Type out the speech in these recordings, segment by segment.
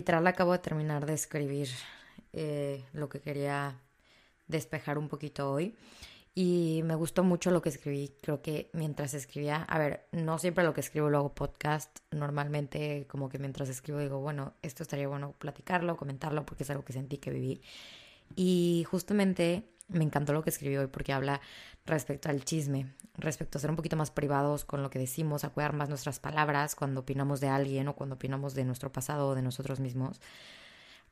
literal acabo de terminar de escribir eh, lo que quería despejar un poquito hoy. Y me gustó mucho lo que escribí. Creo que mientras escribía, a ver, no siempre lo que escribo lo hago podcast. Normalmente como que mientras escribo digo, bueno, esto estaría bueno platicarlo, comentarlo, porque es algo que sentí que viví. Y justamente me encantó lo que escribí hoy porque habla respecto al chisme, respecto a ser un poquito más privados con lo que decimos, a cuidar más nuestras palabras cuando opinamos de alguien o cuando opinamos de nuestro pasado o de nosotros mismos.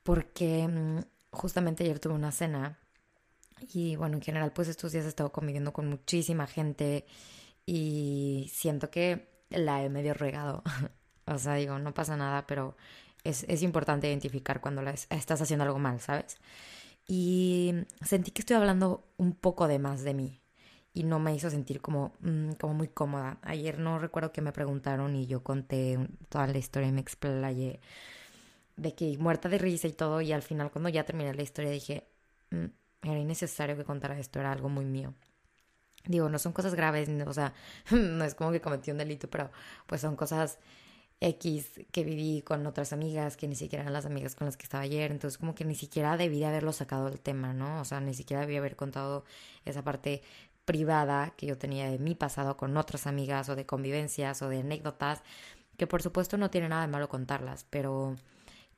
Porque mm, justamente ayer tuve una cena y bueno, en general pues estos días he estado conviviendo con muchísima gente y siento que la he medio regado. o sea, digo, no pasa nada, pero es, es importante identificar cuando la estás haciendo algo mal, ¿sabes? Y sentí que estoy hablando un poco de más de mí y no me hizo sentir como, mm, como muy cómoda. Ayer no recuerdo que me preguntaron y yo conté toda la historia y me explayé de que muerta de risa y todo y al final cuando ya terminé la historia dije, mm, era innecesario que contara esto, era algo muy mío. Digo, no son cosas graves, o sea, no es como que cometí un delito, pero pues son cosas X que viví con otras amigas que ni siquiera eran las amigas con las que estaba ayer, entonces como que ni siquiera debí de haberlo sacado del tema, ¿no? O sea, ni siquiera debí haber contado esa parte privada que yo tenía de mi pasado con otras amigas o de convivencias o de anécdotas, que por supuesto no tiene nada de malo contarlas, pero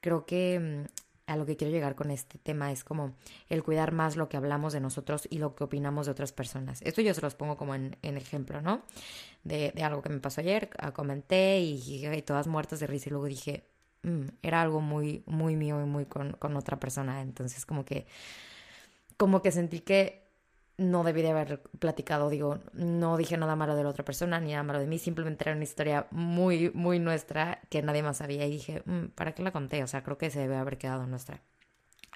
creo que mm, a lo que quiero llegar con este tema es como el cuidar más lo que hablamos de nosotros y lo que opinamos de otras personas. Esto yo se los pongo como en, ejemplo, ¿no? De, algo que me pasó ayer, ah, comenté y, todas muertas de risa y luego dije, mm, era algo muy, muy mío y muy con, con otra persona. Entonces como que, como que sentí que no debí de haber platicado, digo, no dije nada malo de la otra persona ni nada malo de mí, simplemente era una historia muy, muy nuestra que nadie más sabía y dije, mm, ¿para qué la conté? O sea, creo que se debe haber quedado nuestra.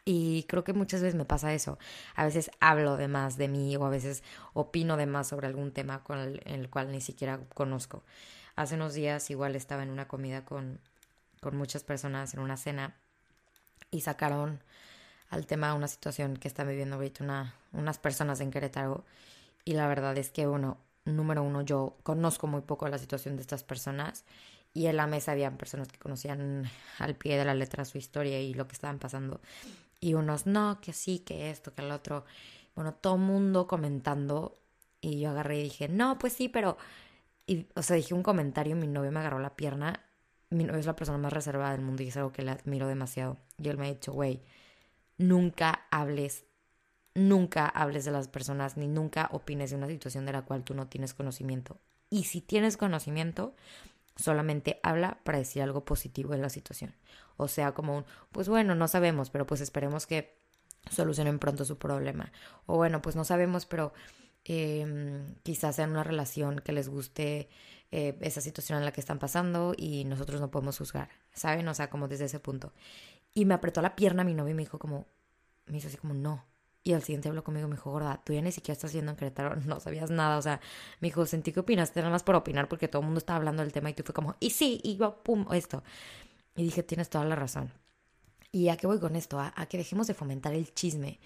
Y creo que muchas veces me pasa eso. A veces hablo de más de mí o a veces opino de más sobre algún tema con el, el cual ni siquiera conozco. Hace unos días igual estaba en una comida con, con muchas personas en una cena y sacaron al tema una situación que están viviendo ahorita una, unas personas en Querétaro. Y la verdad es que, uno, número uno, yo conozco muy poco la situación de estas personas. Y en la mesa habían personas que conocían al pie de la letra su historia y lo que estaban pasando. Y unos, no, que sí, que esto, que el otro. Bueno, todo mundo comentando. Y yo agarré y dije, no, pues sí, pero. Y, o sea, dije un comentario, mi novio me agarró la pierna. Mi novio es la persona más reservada del mundo y es algo que le admiro demasiado. Y él me ha dicho, güey, nunca hables, nunca hables de las personas ni nunca opines de una situación de la cual tú no tienes conocimiento. Y si tienes conocimiento, solamente habla para decir algo positivo de la situación. O sea, como un, pues bueno, no sabemos, pero pues esperemos que solucionen pronto su problema. O bueno, pues no sabemos, pero em, quizás sea una relación que les guste eh, esa situación en la que están pasando y nosotros no podemos juzgar, ¿saben? O sea, como desde ese punto. Y me apretó la pierna mi novio y me dijo como, me hizo así como, no. Y al siguiente habló conmigo me dijo, gorda, tú ya ni siquiera estás haciendo en Querétaro, no sabías nada. O sea, me dijo, sentí que opinaste nada más por opinar porque todo el mundo estaba hablando del tema y tú fue como, y sí, y yo, pum, esto. Y dije, tienes toda la razón. ¿Y a qué voy con esto? A, que dejemos de fomentar el chisme.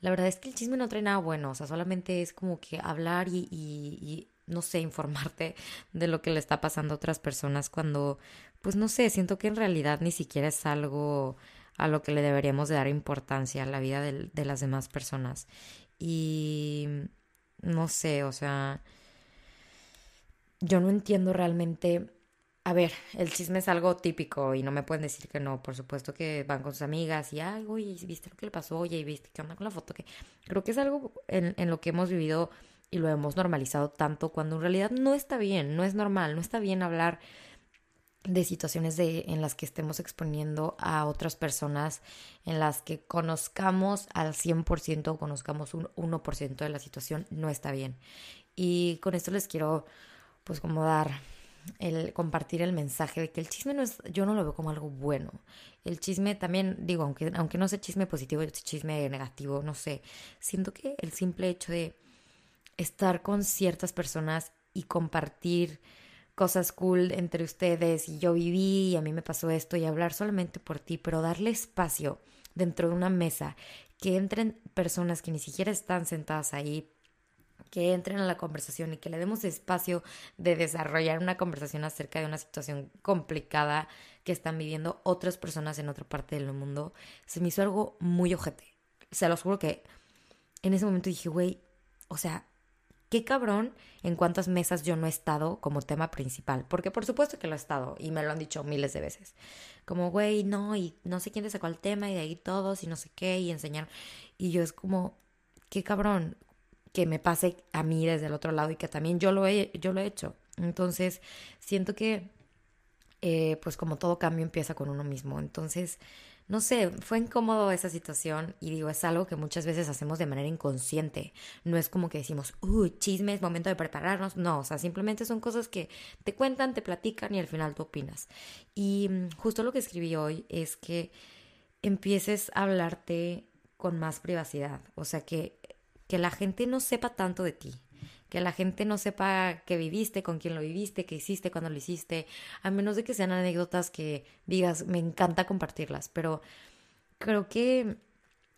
La verdad es que el chisme no trae nada bueno, o sea, solamente es como que hablar y, y no sé, informarte de lo que le está pasando a otras personas cuando, pues no sé, siento que en realidad ni siquiera es algo a lo que le deberíamos de dar importancia a la vida de, las demás personas. Y no sé, o sea, yo no entiendo realmente. A ver, el chisme es algo típico y no me pueden decir que no. Por supuesto que van con sus amigas y, ay, oye, ¿viste lo que le pasó? Oye, ¿viste qué onda con la foto? Que creo que es algo en lo que hemos vivido y lo hemos normalizado tanto cuando en realidad no está bien, no es normal, no está bien hablar de situaciones de, en las que estemos exponiendo a otras personas, en las que conozcamos al 100% o conozcamos un 1% de la situación, no está bien. Y con esto les quiero, pues, como dar el compartir el mensaje de que el chisme no es, yo no lo veo como algo bueno. El chisme también, digo, aunque, aunque no sea chisme positivo, chisme negativo, no sé, siento que el simple hecho de estar con ciertas personas y compartir cosas cool entre ustedes y yo viví y a mí me pasó esto y hablar solamente por ti, pero darle espacio dentro de una mesa, que entren personas que ni siquiera están sentadas ahí que entren a la conversación y que le demos espacio de desarrollar una conversación acerca de una situación complicada que están viviendo otras personas en otra parte del mundo, se me hizo algo muy ojete. Se los juro que en ese momento dije, güey, o sea, qué cabrón en cuántas mesas yo no he estado como tema principal. Porque por supuesto que lo he estado y me lo han dicho miles de veces. Como, güey, no, y no sé quién te sacó el tema y de ahí todos y no sé qué y enseñar. Y yo es como, qué cabrón que me pase a mí desde el otro lado y que también yo lo he, yo lo he hecho. Entonces, siento que, eh, pues como todo cambio empieza con uno mismo. Entonces, no sé, fue incómodo esa situación y digo, es algo que muchas veces hacemos de manera inconsciente. No es como que decimos, uy, chisme, es momento de prepararnos. No, o sea, simplemente son cosas que te cuentan, te platican y al final tú opinas. Y mm, justo lo que escribí hoy es que empieces a hablarte con más privacidad. O sea, que, que la gente no sepa tanto de ti que la gente no sepa que viviste, con quién lo viviste, qué hiciste, cuándo lo hiciste, a menos de que sean anécdotas que digas, me encanta compartirlas, pero creo que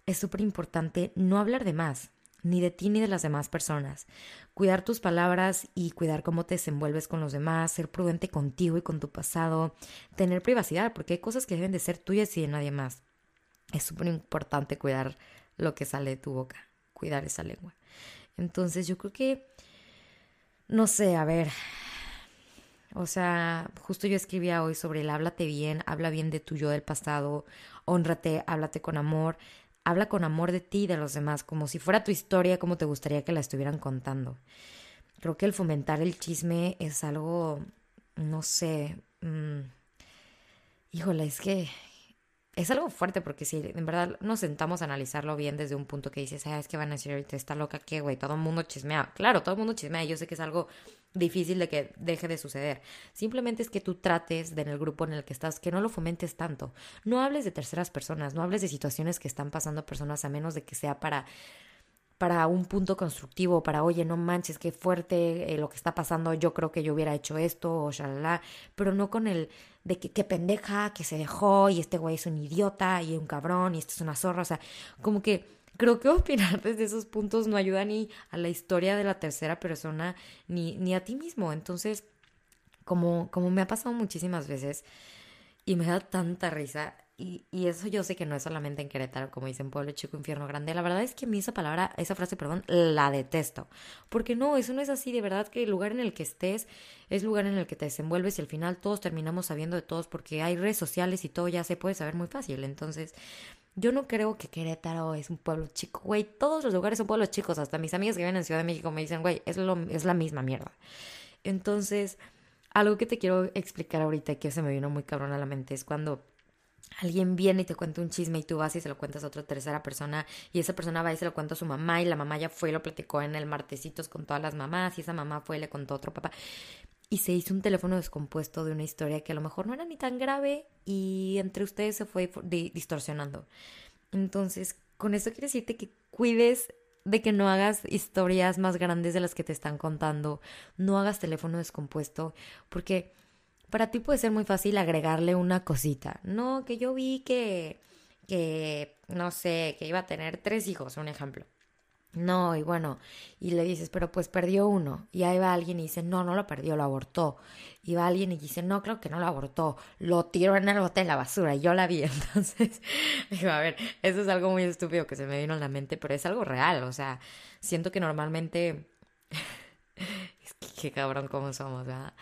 es súper importante no hablar de más, ni de ti ni de las demás personas. Cuidar tus palabras y cuidar cómo te desenvuelves con los demás, ser prudente contigo y con tu pasado, tener privacidad, porque hay cosas que deben de ser tuyas y de nadie más. Es súper importante cuidar lo que sale de tu boca, cuidar esa lengua. Entonces yo creo que, no sé, a ver, o sea, justo yo escribía hoy sobre el háblate bien, habla bien de tu yo del pasado, honrate, háblate con amor, habla con amor de ti y de los demás, como si fuera tu historia, como te gustaría que la estuvieran contando. Creo que el fomentar el chisme es algo, no sé, mmm, híjole, es que es algo fuerte porque si en verdad nos sentamos a analizarlo bien desde un punto que dices, ah, es que van a decir ahorita está loca, ¿qué, güey? Todo el mundo chismea. Claro, todo el mundo chismea yo sé que es algo difícil de que deje de suceder. Simplemente es que tú trates de en el grupo en el que estás, que no lo fomentes tanto. No hables de terceras personas, no hables de situaciones que están pasando personas a menos de que sea para para un punto constructivo, para, oye, no manches, qué fuerte eh, lo que está pasando, yo creo que yo hubiera hecho esto, o pero no con el de que qué pendeja, que se dejó, y este güey es un idiota, y un cabrón, y esto es una zorra, o sea, como que creo que opinar desde esos puntos no ayuda ni a la historia de la tercera persona, ni, ni a ti mismo, entonces, como, como me ha pasado muchísimas veces, y me da tanta risa, y, eso yo sé que no es solamente en Querétaro, como dicen pueblo chico, infierno grande. La verdad es que a mí esa palabra, esa frase, perdón, la detesto. Porque no, eso no es así. De verdad que el lugar en el que estés es lugar en el que te desenvuelves y al final todos terminamos sabiendo de todos porque hay redes sociales y todo ya se puede saber muy fácil. Entonces, yo no creo que Querétaro es un pueblo chico. Güey, todos los lugares son pueblos chicos. Hasta mis amigas que viven en Ciudad de México me dicen, güey, es, es la misma mierda. Entonces, algo que te quiero explicar ahorita que se me vino muy cabrón a la mente es cuando alguien viene y te cuenta un chisme y tú vas y se lo cuentas a otra tercera persona y esa persona va y se lo cuenta a su mamá y la mamá ya fue y lo platicó en el martesitos con todas las mamás y esa mamá fue y le contó a otro papá y se hizo un teléfono descompuesto de una historia que a lo mejor no era ni tan grave y entre ustedes se fue distorsionando. Entonces, con eso quiero decirte que cuides de que no hagas historias más grandes de las que te están contando, no hagas teléfono descompuesto, porque para ti puede ser muy fácil agregarle una cosita. No, que yo vi que, que, no sé, que iba a tener tres hijos, un ejemplo. No, y bueno, y le dices, pero pues perdió uno. Y ahí va alguien y dice, no, no lo perdió, lo abortó. Y va alguien y dice, no, creo que no lo abortó, lo tiró en el bote de la basura. Y yo la vi. Entonces, digo, a ver, eso es algo muy estúpido que se me vino a la mente, pero es algo real. O sea, siento que normalmente. qué cabrón como somos, ¿verdad?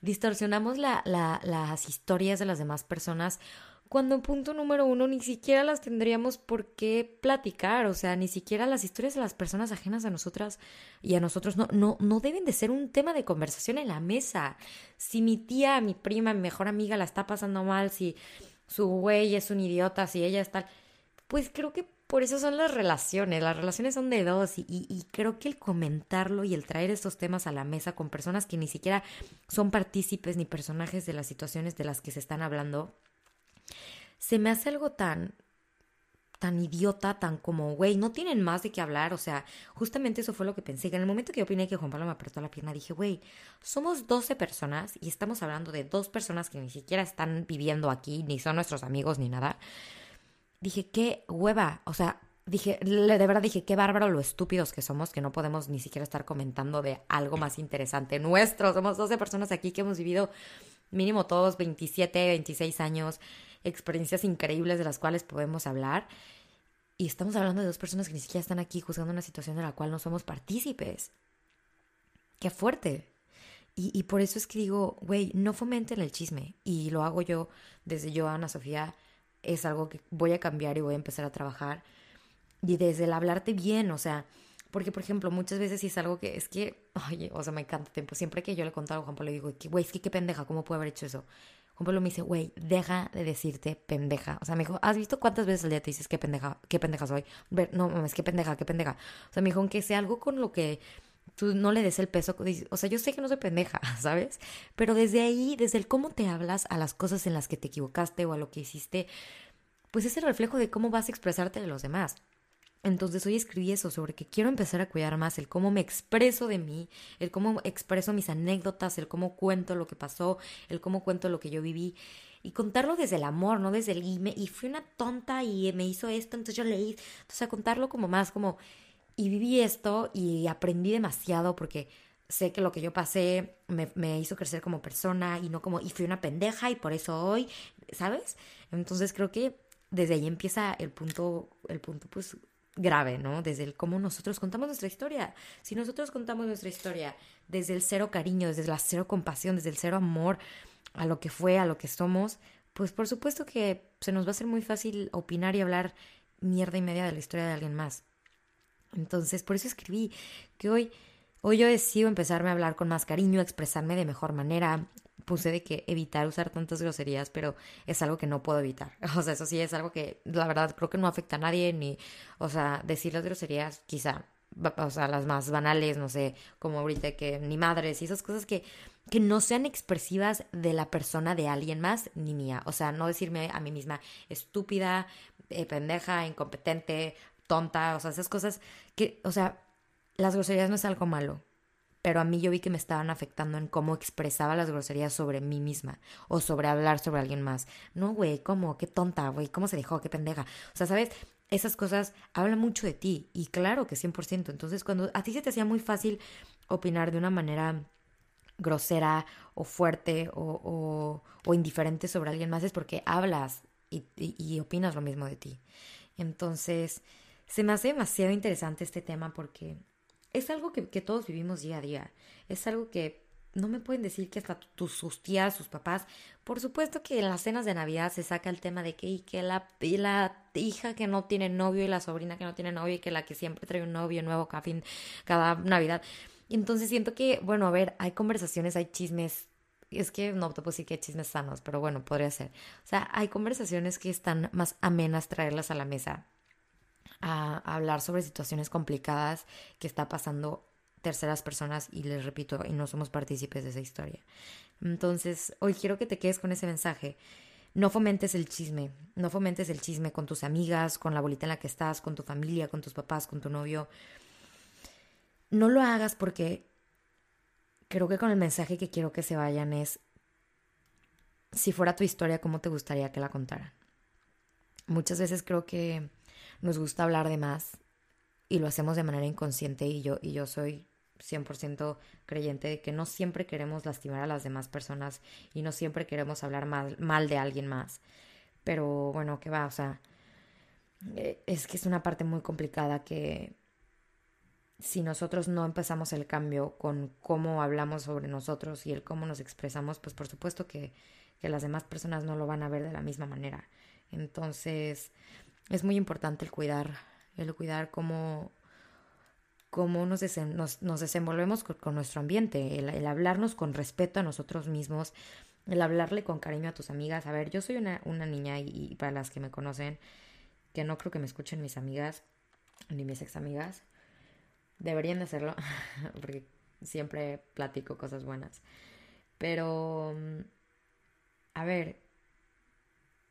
Distorsionamos la, la, las historias de las demás personas cuando punto número uno ni siquiera las tendríamos por qué platicar, o sea, ni siquiera las historias de las personas ajenas a nosotras y a nosotros no, no, no deben de ser un tema de conversación en la mesa. Si mi tía, mi prima, mi mejor amiga la está pasando mal, si su güey es un idiota, si ella está... Pues creo que por eso son las relaciones, las relaciones son de dos y, creo que el comentarlo y el traer estos temas a la mesa con personas que ni siquiera son partícipes ni personajes de las situaciones de las que se están hablando, se me hace algo tan tan idiota, tan como, güey, no tienen más de qué hablar, o sea, justamente eso fue lo que pensé, que en el momento que yo opiné que Juan Pablo me apretó la pierna, dije, güey, somos 12 personas y estamos hablando de dos personas que ni siquiera están viviendo aquí, ni son nuestros amigos, ni nada, dije, qué hueva, o sea, dije, de verdad dije, qué bárbaro lo estúpidos que somos, que no podemos ni siquiera estar comentando de algo más interesante nuestro. Somos 12 personas aquí que hemos vivido mínimo todos 27, 26 años, experiencias increíbles de las cuales podemos hablar. Y estamos hablando de dos personas que ni siquiera están aquí juzgando una situación de la cual no somos partícipes. Qué fuerte. Y, y por eso es que digo, güey, no fomenten el chisme. Y lo hago yo desde yo, Ana Sofía, es algo que voy a cambiar y voy a empezar a trabajar. Y desde el hablarte bien, o sea, porque, por ejemplo, muchas veces es algo que es que, oye, o sea, me encanta tiempo. Siempre que yo le conto a Juan Pablo, digo, güey, es que qué pendeja, ¿cómo puede haber hecho eso? Juan Pablo me dice, güey, deja de decirte pendeja. O sea, me dijo, ¿has visto cuántas veces al día te dices qué pendeja, qué pendeja soy? Ver, no, es que pendeja, qué pendeja. O sea, me dijo, aunque sea algo con lo que tú no le des el peso. O sea, yo sé que no soy pendeja, ¿sabes? Pero desde ahí, desde el cómo te hablas a las cosas en las que te equivocaste o a lo que hiciste, pues es el reflejo de cómo vas a expresarte de los demás. Entonces hoy escribí eso sobre que quiero empezar a cuidar más el cómo me expreso de mí, el cómo expreso mis anécdotas, el cómo cuento lo que pasó, el cómo cuento lo que yo viví y contarlo desde el amor, no desde el y, y fui una tonta y me hizo esto, entonces yo leí, entonces a contarlo como más como y viví esto y aprendí demasiado porque sé que lo que yo pasé me, me hizo crecer como persona y no como y fui una pendeja y por eso hoy, ¿sabes? Entonces creo que desde ahí empieza el punto, el punto pues grave, ¿no? Desde el cómo nosotros contamos nuestra historia. Si nosotros contamos nuestra historia desde el cero cariño, desde la cero compasión, desde el cero amor a lo que fue, a lo que somos, pues por supuesto que se nos va a ser muy fácil opinar y hablar mierda y media de la historia de alguien más. Entonces, por eso escribí que hoy, hoy yo decido empezarme a hablar con más cariño, expresarme de mejor manera, puse de que evitar usar tantas groserías, pero es algo que no puedo evitar. O sea, eso sí es algo que la verdad creo que no afecta a nadie, ni, o sea, decir las groserías quizá, o sea, las más banales, no sé, como ahorita que ni madres y esas cosas que, que no sean expresivas de la persona de alguien más ni mía. O sea, no decirme a mí misma estúpida, eh, pendeja, incompetente, tonta, o sea, esas cosas que, o sea, las groserías no es algo malo pero a mí yo vi que me estaban afectando en cómo expresaba las groserías sobre mí misma o sobre hablar sobre alguien más. No, güey, ¿cómo? Qué tonta, güey, ¿cómo se dejó? Qué pendeja. O sea, ¿sabes? Esas cosas hablan mucho de ti y claro que 100%. Entonces, cuando a ti se te hacía muy fácil opinar de una manera grosera o fuerte o, o, indiferente sobre alguien más es porque hablas y, y opinas lo mismo de ti. Entonces, se me hace demasiado interesante este tema porque es algo que, todos vivimos día a día. Es algo que no me pueden decir que hasta tus, sus tías, sus papás, por supuesto que en las cenas de Navidad se saca el tema de que, y que la, la hija que no tiene novio y la sobrina que no tiene novio y que la que siempre trae un novio nuevo cada, fin, cada Navidad. Entonces siento que, bueno, a ver, hay conversaciones, hay chismes. Es que no te puedo decir que hay chismes sanos, pero bueno, podría ser. O sea, hay conversaciones que están más amenas traerlas a la mesa a, hablar sobre situaciones complicadas que está pasando terceras personas y les repito, y no somos partícipes de esa historia. Entonces, hoy quiero que te quedes con ese mensaje. No fomentes el chisme, no fomentes el chisme con tus amigas, con la bolita en la que estás, con tu familia, con tus papás, con tu novio. No lo hagas porque creo que con el mensaje que quiero que se vayan es, si fuera tu historia, ¿cómo te gustaría que la contaran? Muchas veces creo que nos gusta hablar de más y lo hacemos de manera inconsciente y yo, y yo soy 100% creyente de que no siempre queremos lastimar a las demás personas y no siempre queremos hablar mal, mal de alguien más. Pero bueno, ¿qué va? O sea, eh, es que es una parte muy complicada que si nosotros no empezamos el cambio con cómo hablamos sobre nosotros y el cómo nos expresamos, pues por supuesto que, que las demás personas no lo van a ver de la misma manera. Entonces, es muy importante el cuidar, el cuidar cómo, cómo nos, nos, desenvolvemos con, nuestro ambiente, el, hablarnos con respeto a nosotros mismos, el hablarle con cariño a tus amigas. A ver, yo soy una, una niña y, para las que me conocen, que no creo que me escuchen mis amigas ni mis ex amigas, deberían de hacerlo, porque siempre platico cosas buenas. Pero, a ver,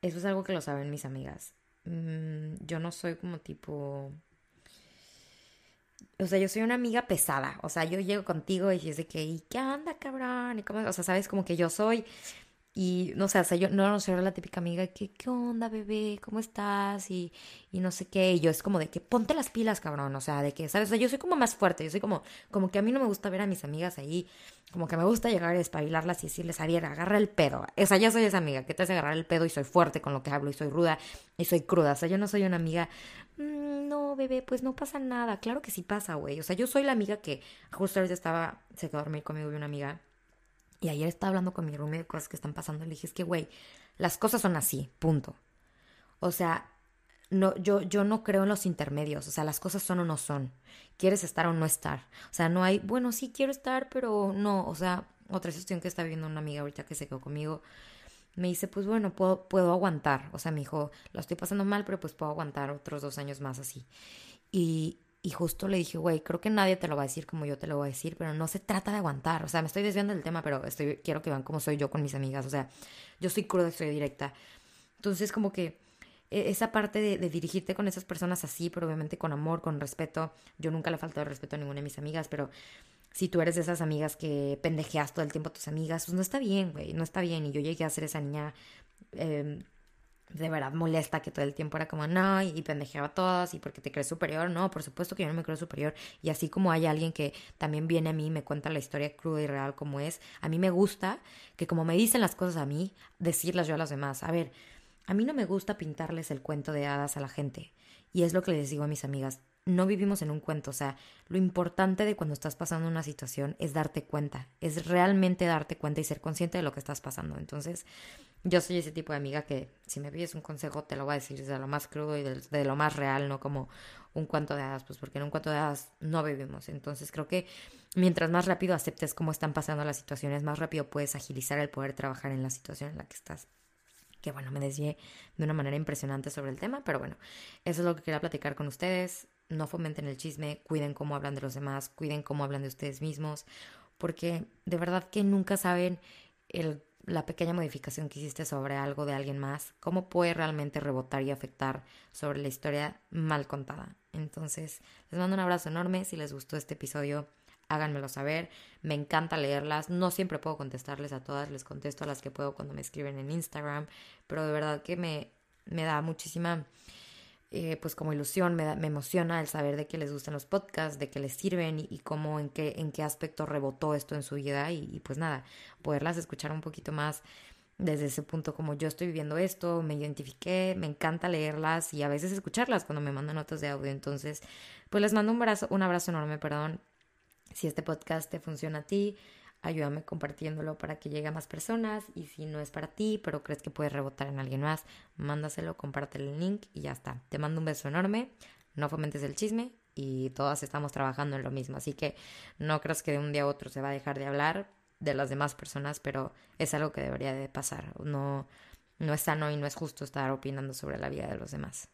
eso es algo que lo saben mis amigas. Mm, yo no soy como tipo... O sea, yo soy una amiga pesada. O sea, yo llego contigo y dices de que, ¿y qué onda, cabrón? O sea, sabes como que yo soy. Y no sé, o sea, yo no, soy la típica amiga que, ¿qué onda, bebé? ¿Cómo estás? Y, y no sé qué. Y yo es como de que ponte las pilas, cabrón. O sea, de que, ¿sabes? O sea, yo soy como más fuerte. Yo soy como, como que a mí no me gusta ver a mis amigas ahí. Como que me gusta llegar a espabilarlas y decirles, Ariel, agarra el pedo. O sea, yo soy esa amiga que te hace agarrar el pedo y soy fuerte con lo que hablo y soy ruda y soy cruda. O sea, yo no soy una amiga, mm, no, bebé, pues no pasa nada. Claro que sí pasa, güey. O sea, yo soy la amiga que justo ahorita estaba, se quedó a dormir conmigo y una amiga y ayer estaba hablando con mi roommate de cosas que están pasando. Le dije, es que, güey, las cosas son así, punto. O sea, no, yo, yo no creo en los intermedios. O sea, las cosas son o no son. Quieres estar o no estar. O sea, no hay, bueno, sí quiero estar, pero no. O sea, otra situación que está viviendo una amiga ahorita que se quedó conmigo. Me dice, pues bueno, puedo, puedo aguantar. O sea, me dijo, lo estoy pasando mal, pero pues puedo aguantar otros dos años más así. Y, y justo le dije, güey, creo que nadie te lo va a decir como yo te lo voy a decir, pero no se trata de aguantar. O sea, me estoy desviando del tema, pero estoy, quiero que vean cómo soy yo con mis amigas. O sea, yo soy cruda, soy directa. Entonces, como que e, esa parte de, dirigirte con esas personas así, pero obviamente con amor, con respeto. Yo nunca le he faltado respeto a ninguna de mis amigas, pero si tú eres de esas amigas que pendejeas todo el tiempo a tus amigas, pues no está bien, güey, no está bien. Y yo llegué a ser esa niña. Eh, de verdad molesta que todo el tiempo era como no y, pendejeaba a todas y porque te crees superior, no, por supuesto que yo no me creo superior y así como hay alguien que también viene a mí y me cuenta la historia cruda y real como es, a mí me gusta que como me dicen las cosas a mí, decirlas yo a los demás. A ver, a mí no me gusta pintarles el cuento de hadas a la gente y es lo que les digo a mis amigas, no vivimos en un cuento, o sea, lo importante de cuando estás pasando una situación es darte cuenta, es realmente darte cuenta y ser consciente de lo que estás pasando. Entonces, yo soy ese tipo de amiga que si me pides un consejo te lo voy a decir de lo más crudo y de, lo más real, no como un cuento de hadas, pues porque en un cuento de hadas no vivimos. Entonces creo que mientras más rápido aceptes cómo están pasando las situaciones, más rápido puedes agilizar el poder trabajar en la situación en la que estás. Que bueno, me desvié de una manera impresionante sobre el tema, pero bueno, eso es lo que quería platicar con ustedes. No fomenten el chisme, cuiden cómo hablan de los demás, cuiden cómo hablan de ustedes mismos, porque de verdad que nunca saben la pequeña modificación que hiciste sobre algo de alguien más, cómo puede realmente rebotar y afectar sobre la historia mal contada. Entonces, les mando un abrazo enorme. Si les gustó este episodio, háganmelo saber. Me encanta leerlas. No siempre puedo contestarles a todas, les contesto a las que puedo cuando me escriben en Instagram, pero de verdad que me, me da muchísima eh, pues como ilusión, me, me, emociona el saber de que les gustan los podcasts, de que les sirven y, cómo, en qué, en qué aspecto rebotó esto en su vida y, pues nada, poderlas escuchar un poquito más desde ese punto como yo estoy viviendo esto, me identifiqué, me encanta leerlas y a veces escucharlas cuando me mandan notas de audio. Entonces, pues les mando un abrazo, un abrazo enorme, perdón, si este podcast te funciona a ti ayúdame compartiéndolo para que llegue a más personas y si no es para ti, pero crees que puedes rebotar en alguien más, mándaselo, compártelo el link y ya está. Te mando un beso enorme, no fomentes el chisme y todas estamos trabajando en lo mismo, así que no creas que de un día a otro se va a dejar de hablar de las demás personas, pero es algo que debería de pasar. No, no es sano y no es justo estar opinando sobre la vida de los demás.